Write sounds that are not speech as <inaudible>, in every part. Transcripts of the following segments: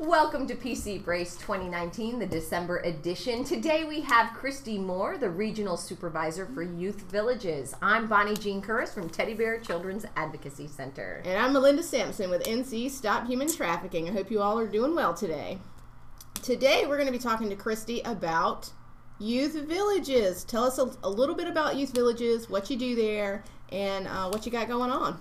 Welcome to PC Brace 2019, the December edition. Today we have Kristy Moore, the Regional Supervisor for Youth Villages. I'm Bonnie Jean Curris from Teddy Bear Children's Advocacy Center. And I'm Melinda Sampson with NC Stop Human Trafficking. I hope you all are doing well today. Today we're going to be talking to Kristy about youth villages. Tell us a, a little bit about youth villages, what you do there, and uh, what you got going on.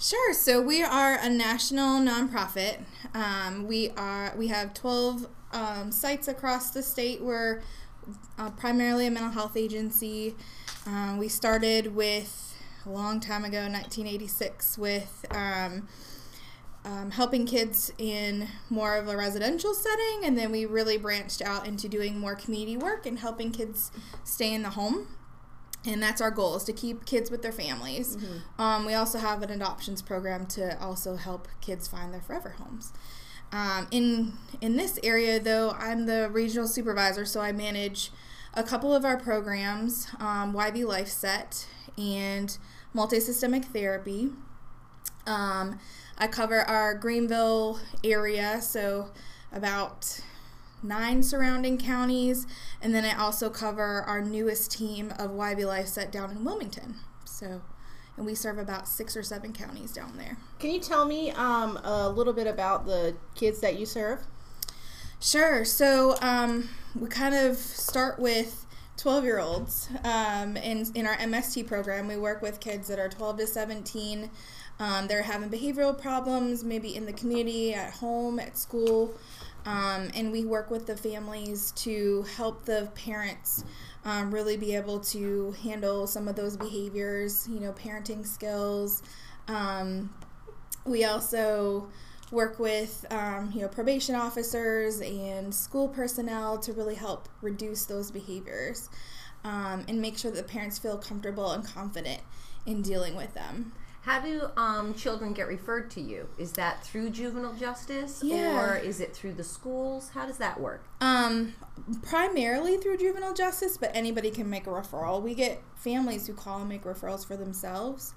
Sure. So we are a national nonprofit. Um, we are we have twelve um, sites across the state. We're uh, primarily a mental health agency. Uh, we started with a long time ago, 1986, with um, um, helping kids in more of a residential setting, and then we really branched out into doing more community work and helping kids stay in the home and that's our goal is to keep kids with their families. Mm-hmm. um, we also have an adoptions program to also help kids find their forever homes. Um, in in this area though i'm the regional supervisor so i manage a couple of our programs um, yv life set and multisystemic therapy. Um, i cover our greenville area so about nine surrounding counties, and then I also cover our newest team of YV Life Set down in Wilmington. So, and we serve about six or seven counties down there. Can you tell me um, a little bit about the kids that you serve? Sure. So um, we kind of start with 12 year olds. Um, in, in our MST program, we work with kids that are 12 to 17. Um, they're having behavioral problems, maybe in the community, at home, at school. Um, and we work with the families to help the parents um, really be able to handle some of those behaviors, you know, parenting skills. Um, we also work with, um, you know, probation officers and school personnel to really help reduce those behaviors um, and make sure that the parents feel comfortable and confident in dealing with them. How do um, children get referred to you? Is that through juvenile justice yeah. or is it through the schools? How does that work? Um, primarily through juvenile justice, but anybody can make a referral. We get families who call and make referrals for themselves.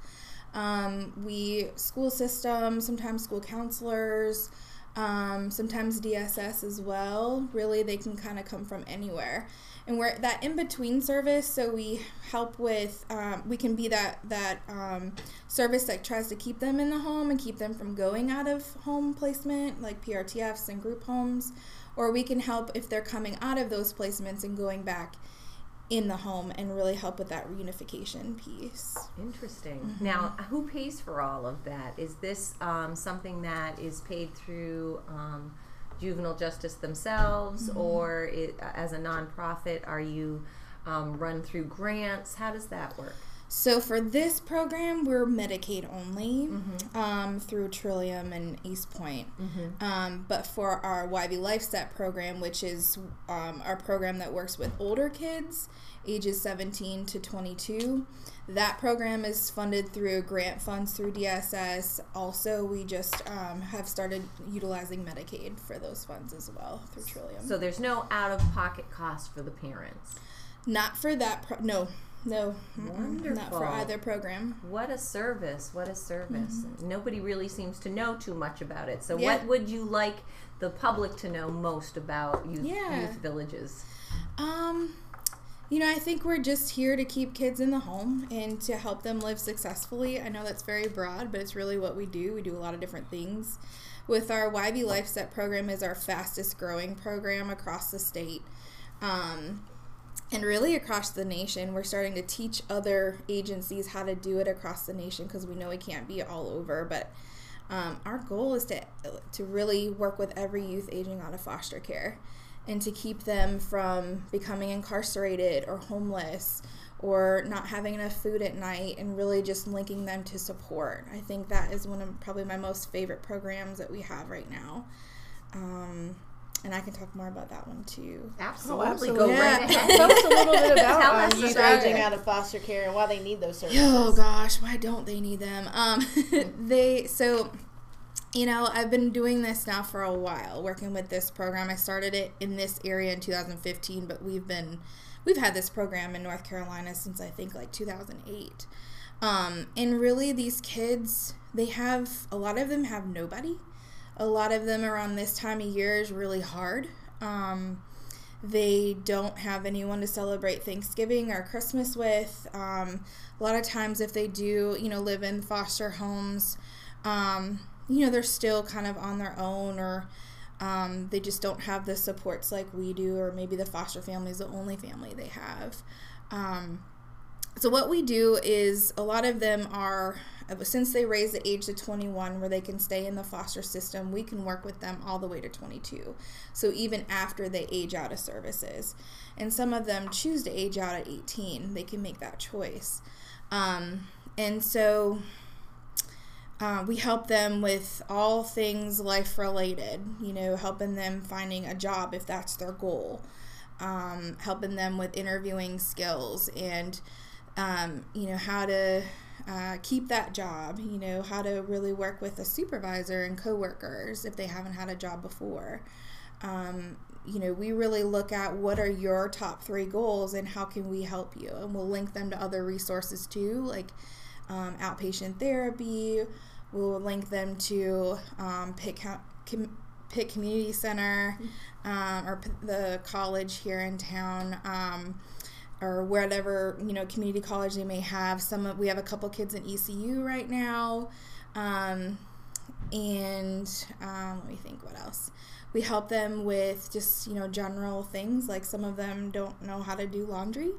Um, we school system, sometimes school counselors, um, sometimes DSS as well. Really, they can kind of come from anywhere. And we're that in between service so we help with um, we can be that that um, service that tries to keep them in the home and keep them from going out of home placement like prtfs and group homes. Or we can help if they're coming out of those placements and going back in the home and really help with that reunification piece. Interesting. Mm-hmm. Now, who pays for all of that? Is this um, something that is paid through um, juvenile justice themselves, mm-hmm. or it, as a nonprofit, are you um, run through grants? How does that work? So for this program, we're Medicaid only mm-hmm. um, through Trillium and Eastpointe. Mm-hmm. Um, but for our YV Life Set program, which is um, our program that works with older kids, ages 17 to 22, that program is funded through grant funds through DSS. Also, we just um, have started utilizing Medicaid for those funds as well through Trillium. So there's no out of pocket cost for the parents. Not for that. Pro- no, no, Wonderful. not for either program. What a service! What a service! Mm-hmm. Nobody really seems to know too much about it. So, yeah. what would you like the public to know most about youth, yeah. youth villages? Um you know, I think we're just here to keep kids in the home and to help them live successfully. I know that's very broad, but it's really what we do. We do a lot of different things. With our YV Life Set program is our fastest growing program across the state. Um, and really across the nation, we're starting to teach other agencies how to do it across the nation because we know we can't be all over. But um, our goal is to to really work with every youth aging out of foster care and to keep them from becoming incarcerated or homeless or not having enough food at night and really just linking them to support. I think that is one of probably my most favorite programs that we have right now. Um, and I can talk more about that one too. Absolutely, oh, absolutely. go yeah. right <laughs> ahead. Tell us a little bit <laughs> about um, youth aging out of foster care and why they need those services. Oh gosh, why don't they need them? Um, <laughs> they so you know, I've been doing this now for a while, working with this program. I started it in this area in 2015, but we've been we've had this program in North Carolina since I think like 2008. Um, and really, these kids, they have a lot of them have nobody. A lot of them around this time of year is really hard. Um, they don't have anyone to celebrate Thanksgiving or Christmas with. Um, a lot of times, if they do, you know, live in foster homes, um, you know, they're still kind of on their own or um, they just don't have the supports like we do, or maybe the foster family is the only family they have. So, what we do is a lot of them are, since they raise the age to 21 where they can stay in the foster system, we can work with them all the way to 22. So, even after they age out of services. And some of them choose to age out at 18, they can make that choice. Um, and so, uh, we help them with all things life related, you know, helping them finding a job if that's their goal, um, helping them with interviewing skills and, um, you know, how to uh, keep that job, you know, how to really work with a supervisor and coworkers if they haven't had a job before. Um, you know, we really look at what are your top three goals and how can we help you. And we'll link them to other resources too, like um, outpatient therapy. We'll link them to um, Pitt, Com- Pitt Community Center um, or the college here in town. Or whatever you know community college they may have. Some we have a couple kids in ECU right now um, and um, let me think what else. We help them with just you know general things like some of them don't know how to do laundry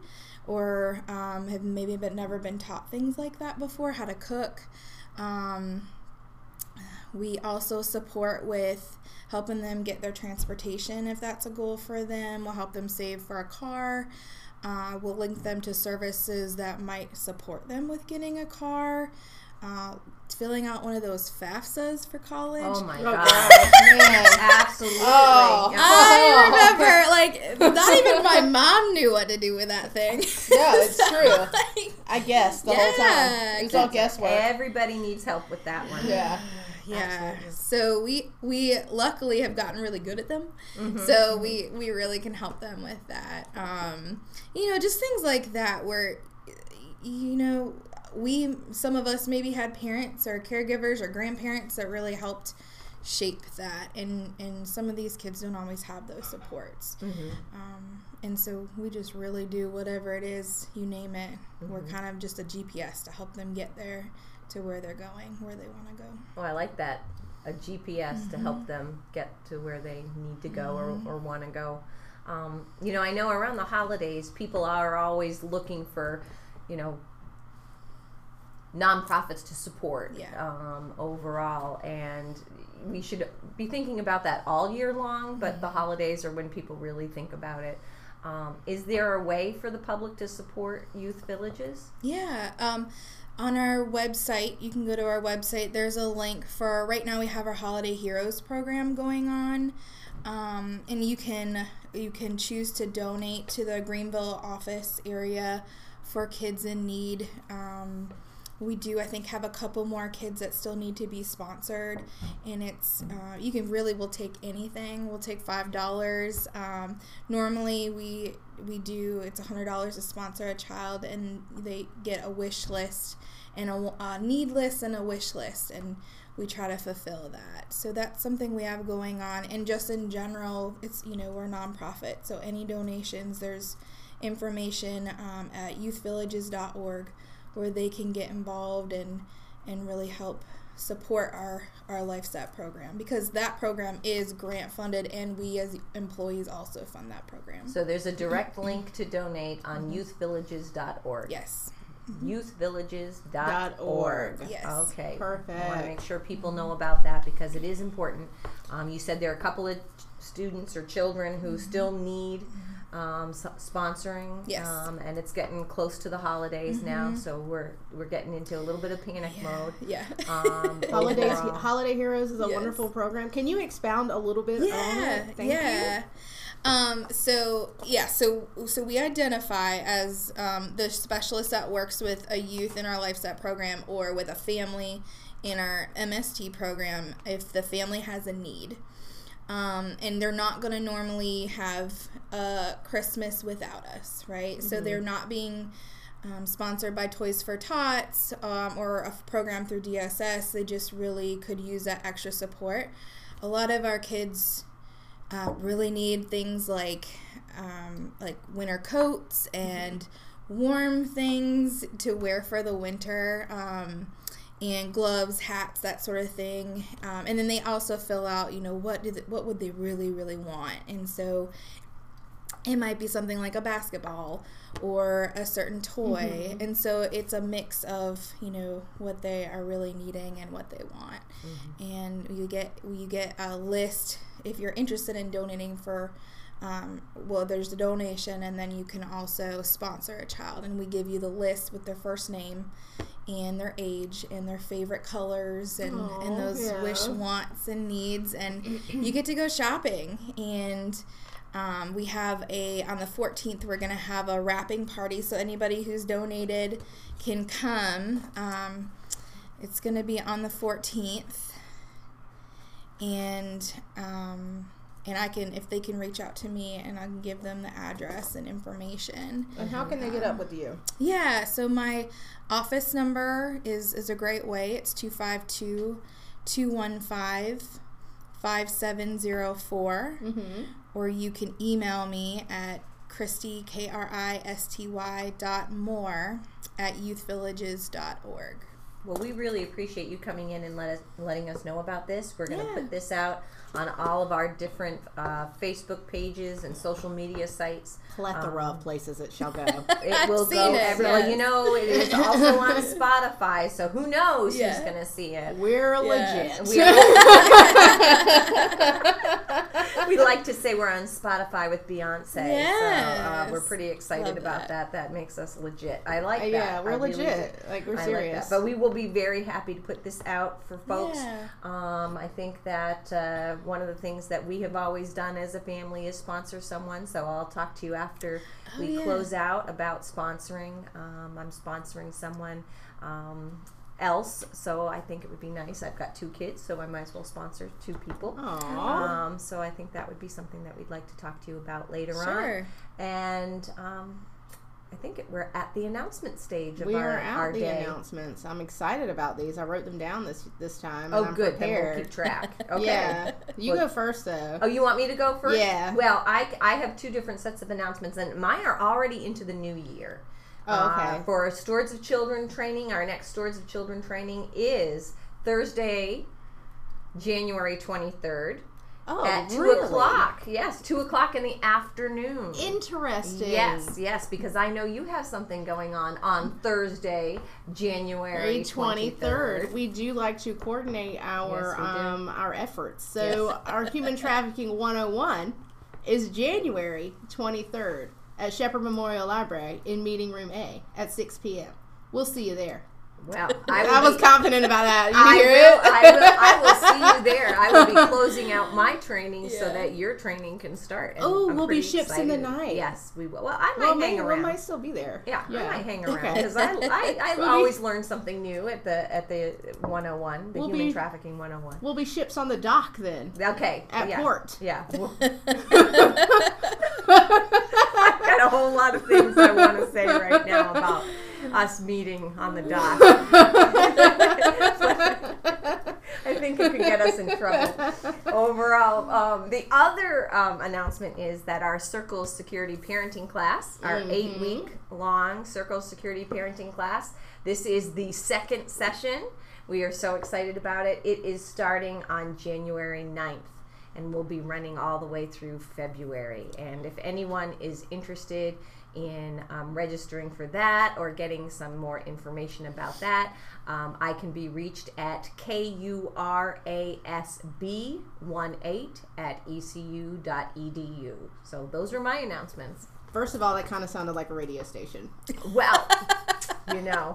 or um, have maybe been, never been taught things like that before how to cook. Um, we also support with helping them get their transportation if that's a goal for them. We'll help them save for a car uh, we'll link them to services that might support them with getting a car uh, filling out one of those FAFSAs for college. Oh my Oh, god. God. <laughs> Man. Absolutely. Oh. I remember, like, not even my mom knew what to do with that thing. Yeah, it's <laughs> true. Like, I guess the whole time. It was all guesswork. Everybody needs help with that one. Yeah. Yeah. So we we luckily have gotten really good at them. Mm-hmm. So we we really can help them with that. Um, you know, just things like that where you know we some of us maybe had parents or caregivers or grandparents that really helped shape that and and some of these kids don't always have those supports Mm-hmm. um, and so we just really do whatever it is you name it we're kind of just a gps to help them get there to where they're going where they want to go Oh, I like that. A GPS to Mm-hmm. help them get to where they need to go or, or want to go. Um, you know, I know around the holidays, people are always looking for, you know, nonprofits to support Yeah. um, overall. And we should be thinking about that all year long, but Mm-hmm. the holidays are when people really think about it. Um, is there a way for the public to support youth villages? Yeah. Um, on our website, you can go to our website. There's a link for right now. We have our Holiday Heroes program going on, um, and you can you can choose to donate to the Greenville office area for kids in need. Um, we do, I think, have a couple more kids that still need to be sponsored, and it's uh, you can really we'll take anything. We'll take five dollars. Um, normally, we we do it's a hundred dollars to sponsor a child, and they get a wish list and a, a need list and a wish list, and we try to fulfill that. So that's something we have going on, and just in general, it's you know we're a nonprofit, so any donations there's information um, at youthvillages.org where they can get involved and and really help support our our LifeSet program because that program is grant funded and we as employees also fund that program. So there's a direct link to donate on mm-hmm. youthvillages.org. Yes. Mm-hmm. youthvillages.org. Yes. Okay. Perfect. I want to make sure people know about that because it is important. Um, you said there are a couple of students or children who mm-hmm. still need um, s- sponsoring. Yes. Um, and it's getting close to the holidays now, so we're we're getting into a little bit of panic mode. Yeah. Um, <laughs> Holidays, overall. Holiday Heroes is a Yes. wonderful program. Can you expound a little bit on yeah, it? Thank yeah. Um, so yeah, so so we identify as um, the specialist that works with a youth in our LifeSet program or with a family in our MST program if the family has a need. Um, and they're not going to normally have a Christmas without us, right? So they're not being um, sponsored by Toys for Tots um, or a program through DSS. They just really could use that extra support. a lot of our kids uh, really need things like um, like winter coats and warm things to wear for the winter. And gloves, hats, that sort of thing. Um, and then they also fill out, you know, what do they, what would they really, really want? And so it might be something like a basketball or a certain toy. And so it's a mix of you know what they are really needing and what they want. And you get you get a list if you're interested in donating for um, well there's the donation and then you can also sponsor a child. And we give you the list with their first name and their age and their favorite colors and, Aw, and those yeah. wish wants and needs. And you get to go shopping. And um, we have a on the 14th we're gonna have a wrapping party. So anybody who's donated can come. Um, it's gonna be on the 14th and um, and I can if they can reach out to me and I can give them the address and information And how can they get up with you? yeah, so my office number is is a great way. It's 252 215 5704 Mm-hmm. or you can email me at Kristy K R I S T Y dot Moore at youthvillages.org. Well, we really appreciate you coming in and let us, letting us know about this. We're going to Yeah. put this out on all of our different uh, Facebook pages and social media sites. Plethora of places it shall go. <laughs> It will go it, everywhere. yes. You know, it is also on <laughs> Spotify, so who knows Yeah. who's going to see it. We're Yeah. legit. We, <laughs> we like to say we're on Spotify with Beyonce. So uh, we're pretty excited Love about that. that. that. makes us legit. I like that. yeah, we're I legit. do. like we're I like serious. But we will be very happy to put this out for folks. Yeah. Um, I think that uh, one of the things that we have always done as a family is sponsor someone. So I'll talk to you after Oh, we yeah. close out about sponsoring. Um, I'm sponsoring someone um, else, so I think it would be nice. I've got two kids, so I might as well sponsor two people. Um, so I think that would be something that we'd like to talk to you about later Sure. on. And um, I think it, we're at the announcement stage of we our, are at our the day. announcements. I'm excited about these. I wrote them down this this time. Oh, and I'm good. Then we'll Prepared. keep track. <laughs> Okay. Yeah, you Well- go first though. Oh, you want me to go first? Yeah. Well, I, I have two different sets of announcements, and mine are already into the new year. Oh, okay. Uh, for Stewards of Children training, our next Stewards of Children training is Thursday, January 23rd oh, at 2 really? o'clock. Yes, 2 o'clock in the afternoon. Interesting. Yes, yes, because I know you have something going on on Thursday, January January 23rd. We do like to coordinate our Yes, um our efforts. So <laughs> our human trafficking one hundred and one is January twenty third at Shepherd Memorial Library in meeting room A at six p.m. We'll see you there. Well, <laughs> I, I was be- confident about that. You I hear will, it? I will. I will see you <laughs> there. I will be closing out my training so that your training can start. Oh, we'll be ships in the night. Yes, we will. Well, I might well, hang maybe we might still be there. yeah, I might hang around Okay. because I, I, <laughs> I We'll be- always learn something new at the at the 101, the We'll human be- trafficking 101. We'll be ships on the dock then. Okay, At yeah. port. Yeah, I've got a whole lot of things I want to say right now about us meeting on the dock. <laughs> I think it could get us in trouble. Overall, um, the other um, announcement is that our Circle Security Parenting class, our Mhm. eight week long Circle Security Parenting class, this is the second session. We are so excited about it. It is starting on January 9th and we'll be running all the way through February. And if anyone is interested in um, registering for that or getting some more information about that, um, I can be reached at kurasb18 at ecu.edu. So those are my announcements. First of all, that kind of sounded like a radio station. Well, <laughs> you know,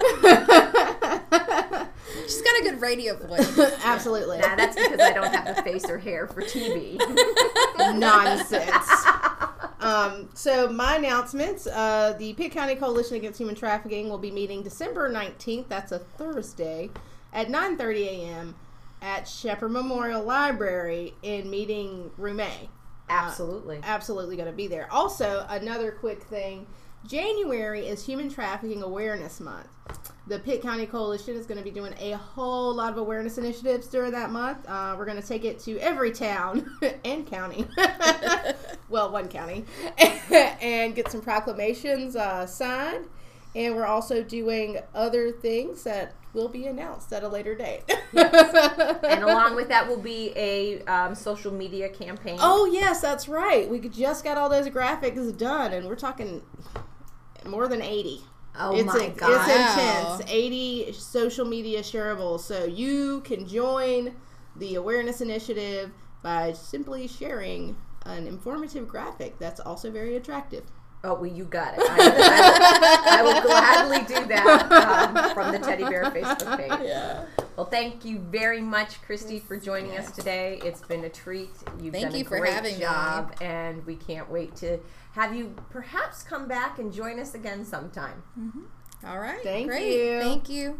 She's got a good radio voice. <laughs> Absolutely. nah, that's because I don't have the face or hair for TV. <laughs> nonsense. Um, so my announcements: uh, the Pitt County Coalition Against Human Trafficking will be meeting December nineteenth. That's a Thursday at nine thirty a.m. at Shepherd Memorial Library in meeting room A. Absolutely. Absolutely going to be there. Also, another quick thing: January is Human Trafficking Awareness Month. the Pitt County Coalition is going to be doing a whole lot of awareness initiatives during that month. Uh, we're going to take it to every town <laughs> and county. <laughs> well, one county. <laughs> and get some proclamations uh, signed. And we're also doing other things that will be announced at a later date. <laughs> and along with that will be a um, social media campaign. Oh yes, that's right. We just got all those graphics done, and we're talking more than eighty. Oh it's my a- god! It's Wow. intense. Eighty social media shareables, so you can join the awareness initiative by simply sharing an informative graphic that's also very attractive. Oh, well, you got it. I, I, I will gladly do that um, from the Teddy Bear Facebook page. <laughs> Yeah. Well, thank you very much, Kristy, for joining us today. It's been a treat. You've Thank done a you for great having me. job, and we can't wait to have you perhaps come back and join us again sometime. All right. Thank Great. you. Thank you.